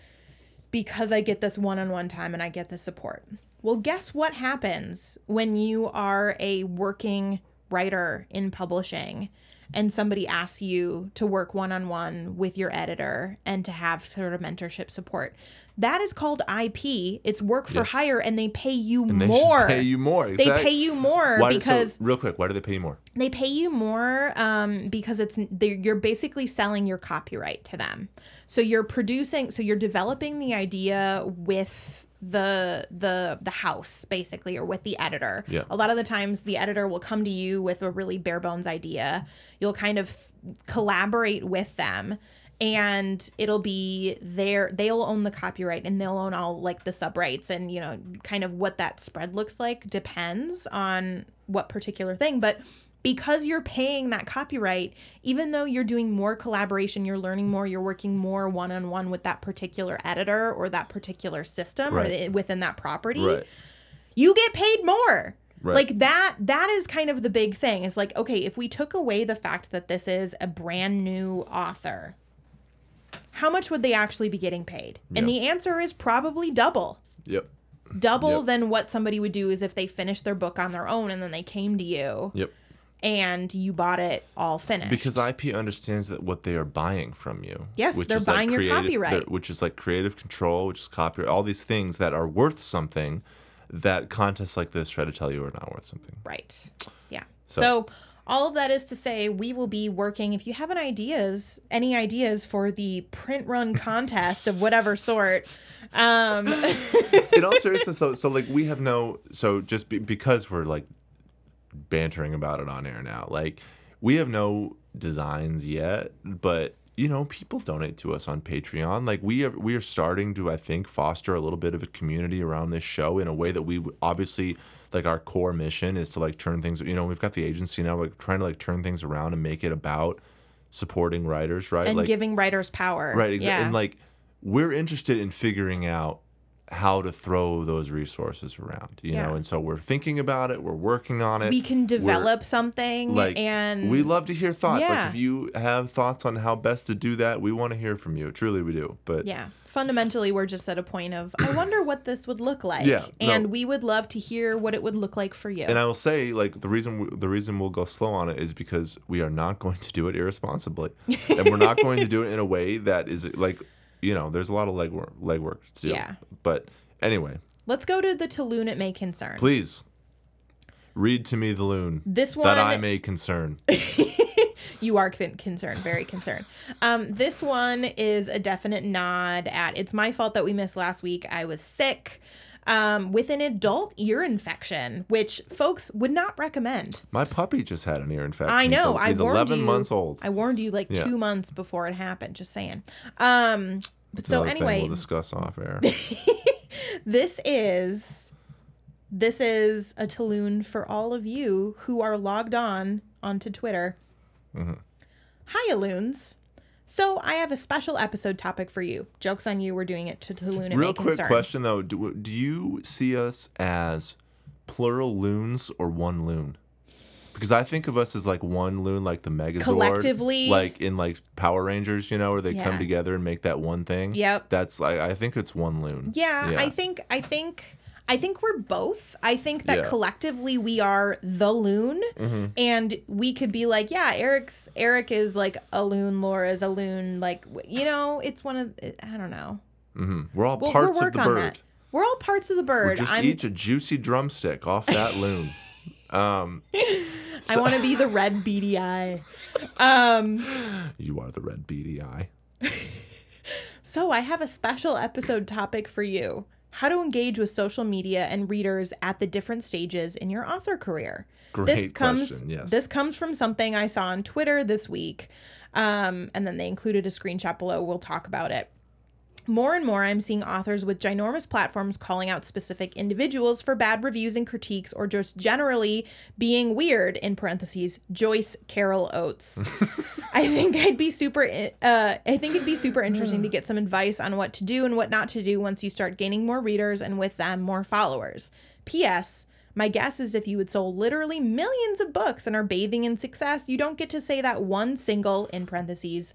because I get this one on one time and I get this support. Well, guess what happens when you are a working writer in publishing and somebody asks you to work one on one with your editor and to have sort of mentorship support? That is called IP. It's work for Yes. hire and they pay you and they more. should pay you more. They pay you more Why, because so, real quick, why do they pay you more? they pay you more um, because it's they're- you're basically selling your copyright to them. So you're producing, so you're developing the idea with the the the house basically or with the editor. Yeah. A lot of the times the editor will come to you with a really bare bones idea. You'll kind of collaborate with them and it'll be their they'll own the copyright and they'll own all like the sub rights and you know kind of what that spread looks like depends on what particular thing but because you're paying that copyright even though you're doing more collaboration you're learning more you're working more one-on-one with that particular editor or that particular system or Right. the, within that property Right. you get paid more. Right. Like that that is kind of the big thing. It's like, okay, if we took away the fact that this is a brand new author, how much would they actually be getting paid? And the answer is probably double. Yep. Double Yep. than what somebody would do is if they finished their book on their own and then they came to you Yep. And you bought it all finished. Because IP understands that what they are buying from you. Yes, they're is like buying your copyright. Which is like creative control, which is copyright, all these things that are worth something that contests like this try to tell you are not worth something. Right. Yeah. So- So, all of that is to say we will be working if you have any ideas, any ideas for the print run [laughs] contest of whatever sort. Um [laughs] in all seriousness though so like we have no so just be, because we're like bantering about it on air now like we have no designs yet but you know people donate to us on patreon like we are we are starting to i think foster a little bit of a community around this show in a way that we obviously like our core mission is to like turn things you know we've got the agency now like trying to like turn things around and make it about supporting writers right and like giving writers power. Right, exactly. Yeah. And like we're interested in figuring out how to throw those resources around, you Yeah. know. And so we're thinking about it, we're working on it. we can We're- develop something like and we love to hear thoughts. Yeah. Like if you have thoughts on how best to do that, we want to hear from you. Truly we do. But Yeah. Fundamentally, we're just at a point of, I wonder what this would look like. Yeah, no. And we would love to hear what it would look like for you. and I will say, like the reason we, the reason we'll go slow on it is because we are not [laughs] going to do it irresponsibly, and we're not going to do it in a way that is like, you know, there's a lot of legwork legwork to do. Yeah. But anyway, Let's go to the To Loon it may concern. Please read to me the loon This one that I may concern. [laughs] you are concerned, very concerned. Um, this one is a definite nod at it's my fault that we missed last week. I was sick um, with an adult ear infection, which folks would not recommend. My puppy just had an ear infection. I know. He's, I he's warned 11 you. months old. I warned you like Yeah. two months before it happened. Just saying. Um, but so anyway, we'll discuss off air. [laughs] this is this is a To Loon for all of you who are logged on onto Twitter. Mm-hmm. Hi, Aloons. So I have a special episode topic for you. Jokes on you. We're doing it to Tulun and Real quick concern. question though: do, do you see us as plural loons or one loon? Because I think of us as like one loon, like the Megazord, Collectively- like in like Power Rangers, you know, where they come together and make that one thing. Yep. That's like I think it's one loon. Yeah, I think I think I think we're both. I think that Yeah. Mm-hmm. collectively we are the loon, and we could be like, yeah, Eric's Eric is like a loon, Laura's a loon. Like you know, it's one of I don't know. we're all We'll, parts we'll of the bird. that. We're all parts of the bird. We're just I'm each a juicy drumstick off that loon. [laughs] Um, I want to be the red beady eye. Um, [laughs] you are the red beady [laughs] eye. so I have a special episode topic for you. How to engage with social media and readers at the different stages in your author career. this Great comes question, yes. this comes from something I saw on Twitter this week. Um, and then they included a screenshot below. We'll talk about it. More and more, I'm seeing authors with ginormous platforms calling out specific individuals for bad reviews and critiques, or just generally being weird. In parentheses, Joyce Carol Oates. [laughs] I think I'd be super. Uh, I think it'd be super interesting to get some advice on what to do and what not to do once you start gaining more readers and with them more followers. P.S. My guess is if you had sold literally millions of books and are bathing in success, you don't get to say that one single in parentheses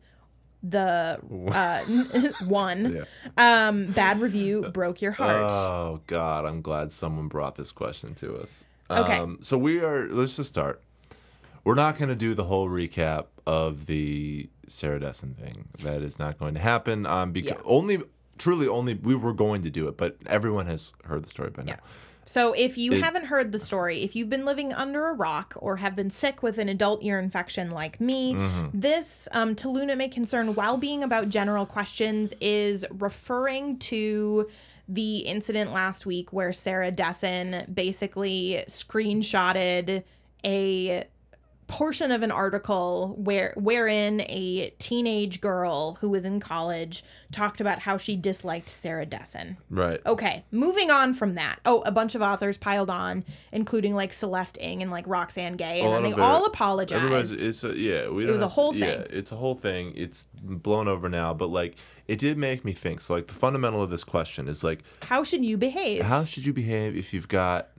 the uh, [laughs] [laughs] one Yeah. um bad review broke your heart. Oh God, I'm glad someone brought this question to us. Okay. Um, so we are. Let's just start. We're not going to do the whole recap of the Sarah Dessen thing. That is not going to happen. Um, because Yeah. only, truly, only we were going to do it, but everyone has heard the story by now. Yeah. So if you It- haven't heard the story, if you've been living under a rock or have been sick with an adult ear infection like me, Mm-hmm. this um, to Luna may concern while being about general questions is referring to the incident last week where Sarah Dessen basically screenshotted a portion of an article where wherein a teenage girl who was in college talked about how she disliked Sarah Dessen. Right. Okay, moving on from that. Oh, a bunch of authors piled on, including like Celeste Ng and like Roxane Gay, and then they it- all Everybody's, apologized. it's a, yeah, we don't was a have to- whole Yeah, it's a whole thing. It's blown over now, but like it did make me think. So like the fundamental of this question is like How should you behave? how should you behave if you've got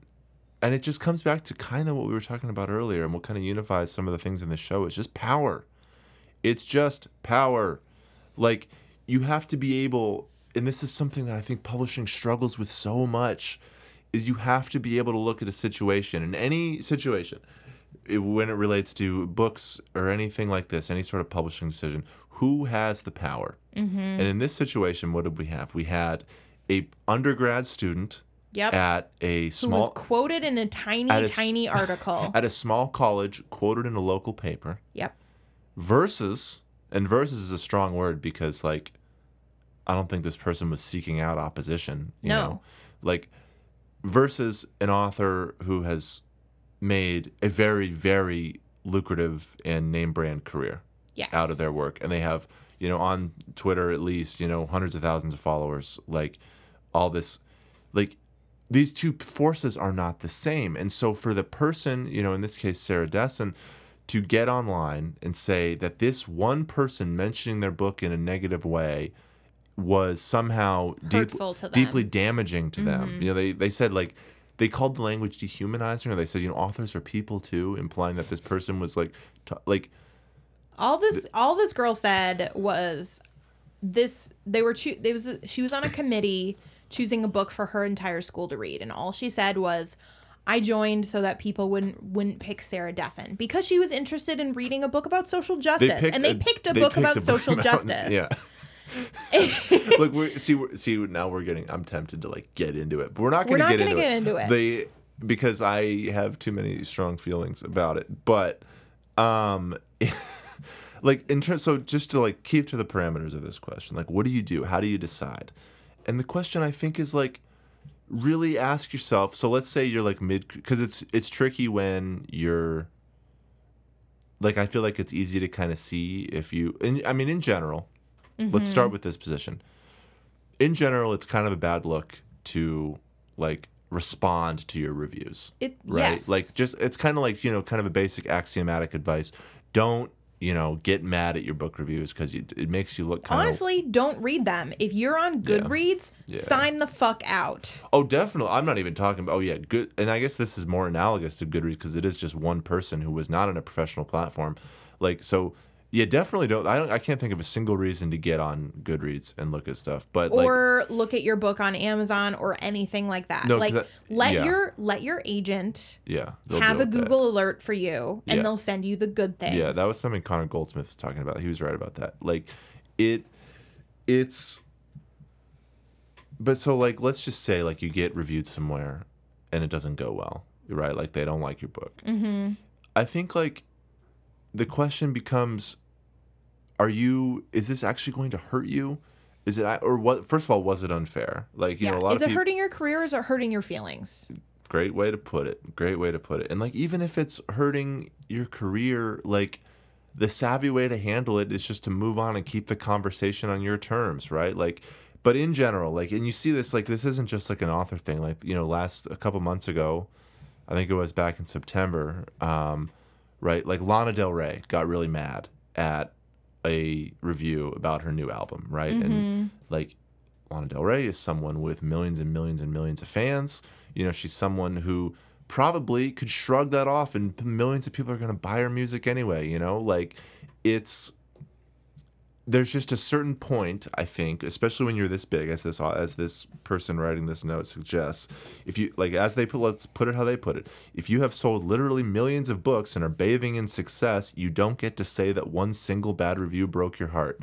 and it just comes back to kind of what we were talking about earlier and what kind of unifies some of the things in the show. It's just power. It's just power. Like you have to be able and this is something that i think publishing struggles with so much is you have to be able to look at a situation in any situation it- when it relates to books or anything like this any sort of publishing decision who has the power? Mm-hmm. And in this situation what did we have? We had a undergrad student Yep. at a small Who was quoted in a tiny, a tiny [laughs] article. at a small college, quoted in a local paper, yep. versus and versus is a strong word because like I don't think this person was seeking out opposition. You No. know? Like versus an author who has made a very, very lucrative and name brand career Yes. out of their work. And they have, you know, on Twitter at least, you know, hundreds of thousands of followers, like all this like these two forces are not the same. And so for the person, you know, in this case Sarah Dessen, to get online and say that this one person mentioning their book in a negative way was somehow deep. Mm-hmm. deeply damaging to them. You know, they they said like they called the language dehumanizing, or they said you know authors are people too, implying that this person was like t- like all this all this girl said was this they were choo- there was she was on a committee choosing a book for her entire school to read and all she said was I joined so that people wouldn't wouldn't pick Sarah Dessen because she was interested in reading a book about social justice and they picked a they book picked about a book [laughs] social about- justice. Yeah. [laughs] Look, we see we're- see now we're getting. I'm tempted to like get into it, but we're not going to not get, into, get it. into They because I have too many strong feelings about it. But um, [laughs] like in terms, so just to like keep to the parameters of this question, like what do you do? How do you decide? And the question I think is like really ask yourself. So let's say you're like mid because it's it's tricky when you're like I feel like it's easy to kind of see if you and I mean in general. Let's mm-hmm. start with this position. In general, it's kind of a bad look to like respond to your reviews. It right? yes. Like just it's kind of like, you know, kind of a basic axiomatic advice. Don't, you know, get mad at your book reviews because it makes you look kind of honestly don't read them. If you're on Goodreads, Yeah. sign the fuck out. Oh, definitely. I'm not even talking about. Oh, yeah, good. And I guess this is more analogous to Goodreads because it is just one person who was not on a professional platform. Like, so yeah, definitely don't. I don't. I can't think of a single reason to get on Goodreads and look at stuff. But like, or look at your book on Amazon or anything like that. No, like that- let yeah. your let your agent yeah, have a with that. Google alert for you and Yeah. they'll send you the good things. Yeah, that was something Connor Goldsmith was talking about. He was right about that. Like, it, it's. But so like, let's just say like you get reviewed somewhere, and it doesn't go well, right? Like they don't like your book. Mm-hmm. I think like, the question becomes, are you? Is this actually going to hurt you? Is it or what? First of all, was it unfair? Like you yeah. know, a lot Is of it people. hurting your career or is it hurting your feelings? Great way to put it. Great way to put it. And like even if it's hurting your career, like the savvy way to handle it is just to move on and keep the conversation on your terms, right? Like but in general, like and you see this like this isn't just like an author thing. Like, you know, last a couple months ago, I think it was back in September, um, right? Like Lana Del Rey got really mad at a review about her new album, right? And mm-hmm. like Lana Del Rey is someone with millions and millions and millions of fans. You know, she's someone who probably could shrug that off and millions of people are going to buy her music anyway, you know? Like it's there's just a certain point, I think, especially when you're this big as this as this person writing this note suggests, if you like as they put let's put it how they put it. If you have sold literally millions of books and are bathing in success, you don't get to say that one single bad review broke your heart.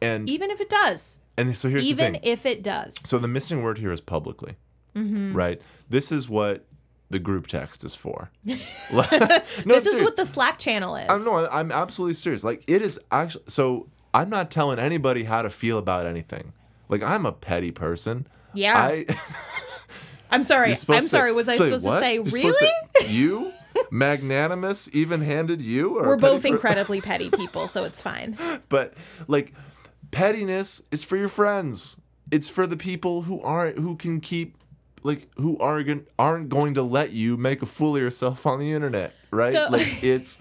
And Even if it does. and so here's the Even if it does. So the missing word here is publicly, mm-hmm. right? This is what the group text is for. [laughs] [laughs] no, this is what the Slack channel is. I'm no, I'm absolutely serious. Like it is actually. So I'm not telling anybody how to feel about anything. Like I'm a petty person. Yeah. I, [laughs] I'm sorry. I'm sorry. Was I supposed what? to say You're really? to- you, [laughs] magnanimous, even-handed, you. Or We're both per- incredibly [laughs] petty people, so it's fine. but like pettiness is for your friends it's for the people who aren't who can keep like who aren't aren't going to let you make a fool of yourself on the internet right So- like it's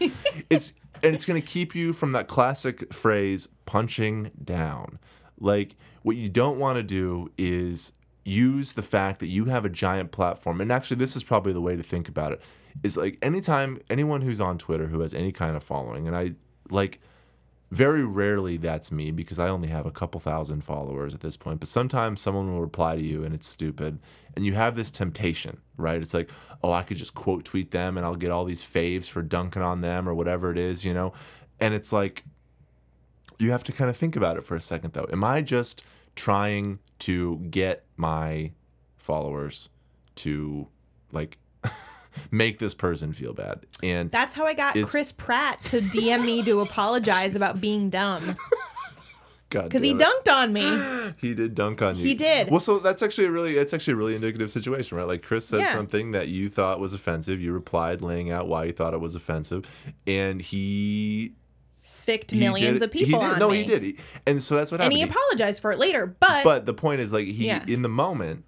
it's and it's going to keep you from that classic phrase punching down. Like what you don't want to do is use the fact that you have a giant platform and actually this is probably the way to think about it is like anytime anyone who's on twitter who has any kind of following and i like very rarely that's me because I only have a couple thousand followers at this point. But sometimes someone will reply to you and it's stupid. And you have this temptation, right? It's like, oh, I could just quote tweet them and I'll get all these faves for dunking on them or whatever it is, you know? And it's like, you have to kind of think about it for a second though. Am I just trying to get my followers to like [laughs] make this person feel bad. And That's how I got Chris Pratt to DM me to [laughs] apologize about being dumb [laughs] God because he it. dunked on me. [gasps] He did dunk on you. He did. Well, so that's actually a really it's actually a really indicative situation, right? Like Chris said Yeah. something that you thought was offensive. You replied, laying out why you thought it was offensive, and he Sicked millions of people He did. no, me. he did. He- and so that's what And happened. And He- apologized for it later, but, but the point is, like he Yeah. in the moment,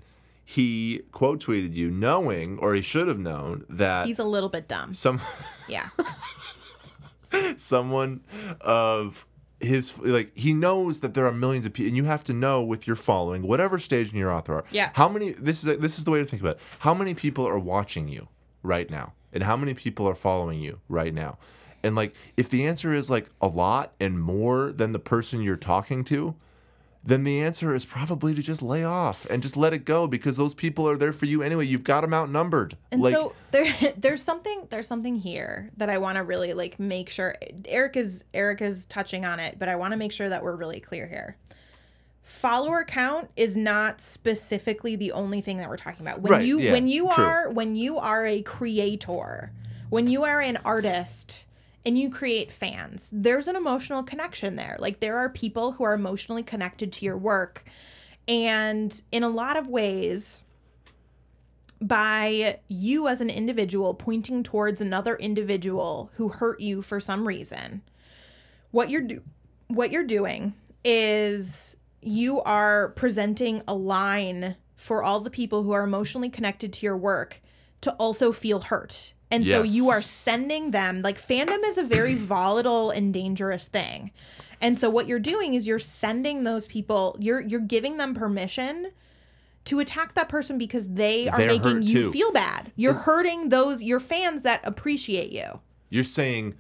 he quote tweeted you, knowing or he should have known that he's a little bit dumb. some Yeah. [laughs] someone of his like he knows that there are millions of people and you have to know with your following whatever stage in your author are Yeah. how many this is this is the way to think about it how many people are watching you right now and how many people are following you right now and like if the answer is like a lot and more than the person you're talking to then the answer is probably to just lay off and just let it go because those people are there for you anyway you've got them outnumbered And like so [laughs] there there's something there's something here that I want to really like make sure Eric is Eric is touching on it, but I want to make sure that we're really clear here. Follower count is not specifically the only thing that we're talking about. When Right, you yeah, when you true. are when you are a creator, when you are an artist and you create fans, there's an emotional connection there. Like there are people who are emotionally connected to your work. And in a lot of ways, by you as an individual pointing towards another individual who hurt you for some reason what you're do- what you're doing is you are presenting a line for all the people who are emotionally connected to your work to also feel hurt and so you are sending them like fandom is a very [clears throat] volatile and dangerous thing and so what you're doing is you're sending those people you're you're giving them permission to attack that person because they are They're making you too. feel bad. You're hurting those your fans that appreciate you. you're saying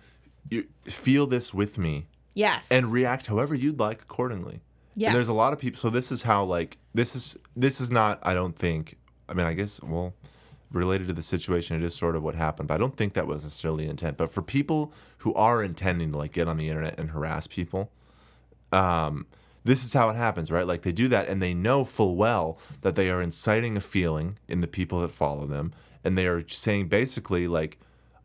you feel this with me Yes. and react however you'd like accordingly. yes. And there's a lot of people. So this is how like this is this is not. I don't think. I mean, I guess well, related to the situation, it is sort of what happened. But I don't think that was necessarily intent. But for people who are intending to like get on the internet and harass people, um, this is how it happens, right? Like they do that, and they know full well that they are inciting a feeling in the people that follow them, and they are saying basically like.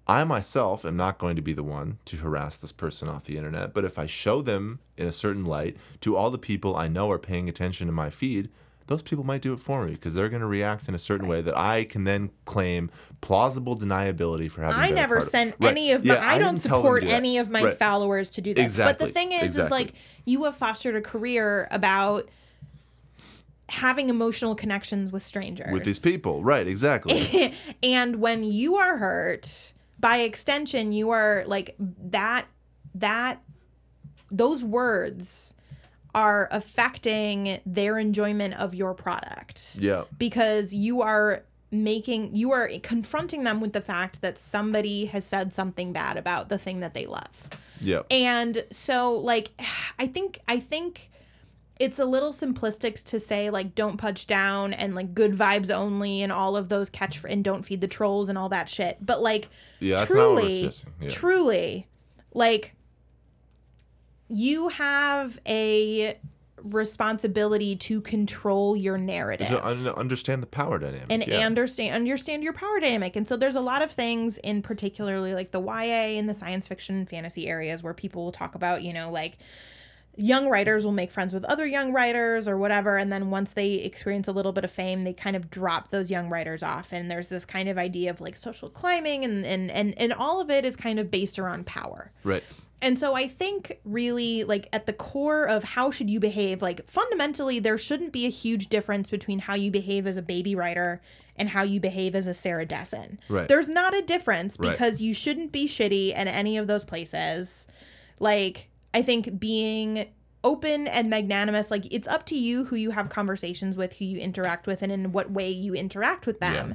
I myself am not going to be the one to harass this person off the internet, but if I show them in a certain light to all the people I know are paying attention to my feed, those people might do it for me because they're going to react in a certain way that I can then claim plausible deniability for having. I never part of. sent Right. any of my Yeah, I, don't them to support do any of my Right. followers to do this. But the thing is is like you have fostered a career about having emotional connections with strangers. with these people. Right, exactly. [laughs] and when you are hurt, by extension, you are like that that those words are affecting their enjoyment of your product. yeah. Because you are making you are confronting them with the fact that somebody has said something bad about the thing that they love. Yeah. And so like I think I think it's a little simplistic to say like don't punch down and like good vibes only and all of those catch and don't feed the trolls and all that shit. But like Yeah, that's not what truly yeah. truly like you have a responsibility to control your narrative to un- understand the power dynamic. and yeah. understand understand your power dynamic. And so there's a lot of things in particularly like the YA and the science fiction and fantasy areas where people will talk about, you know, like young writers will make friends with other young writers or whatever and then once they experience a little bit of fame they kind of drop those young writers off and there's this kind of idea of like social climbing and and and, and all of it is kind of based around power right. And so I think really like at the core of how should you behave, like fundamentally there shouldn't be a huge difference between how you behave as a baby writer and how you behave as a Sarah Dessen. Right. There's not a difference Right. because you shouldn't be shitty in any of those places. Like I think being open and magnanimous like it's up to you who you have conversations with, who you interact with and in what way you interact with them. Yeah.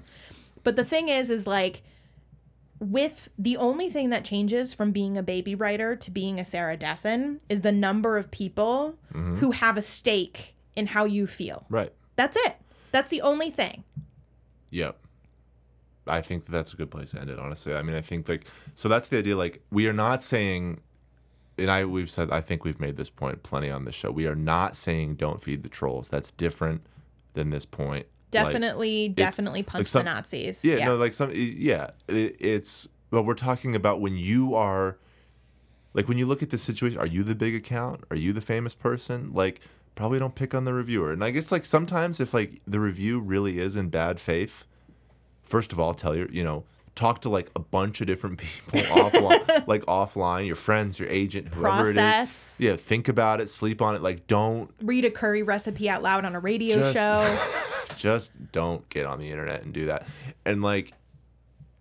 But the thing is is like with the only thing that changes from being a baby writer to being a Sarah Dessen is the number of people Mm-hmm. who have a stake in how you feel. Right. That's it. That's the only thing. Yep. I think that that's a good place to end it. Honestly, I mean, I think like so that's the idea. Like we are not saying, and I we've said I think we've made this point plenty on this show. We are not saying don't feed the trolls. That's different than this point. Definitely, definitely punch some- the Nazis. yeah, no, like some, yeah, it, it's. But we're talking about when you are, like, when you look at the situation. Are you the big account? Are you the famous person? Like, probably don't pick on the reviewer. And I guess like sometimes if like the review really is in bad faith, first of all, tell your you know talk to like a bunch of different [laughs] people offline, [laughs] like offline, your friends, your agent, whoever Process. it is. Yeah, think about it, sleep on it. Like, don't Read a curry recipe out loud on a radio Just- show. [laughs] just don't get on the internet and do that. And like,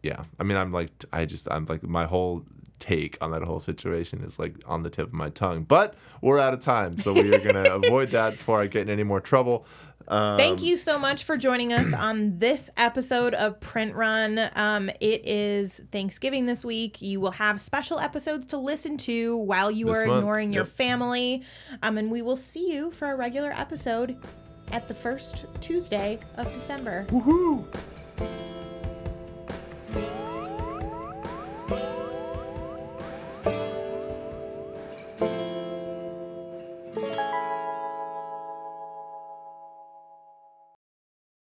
yeah, I mean, I'm like, I just, I'm like, my whole take on that whole situation is like on the tip of my tongue. But we're out of time, so we are gonna [laughs] avoid that before I get in any more trouble. Um, Thank you so much for joining us [clears throat] on this episode of Print Run. Um, it is Thanksgiving this week. You will have special episodes to listen to while you are month, ignoring your yep. family. Um, and we will see you for a regular episode at the first Tuesday of December. Woohoo! [laughs]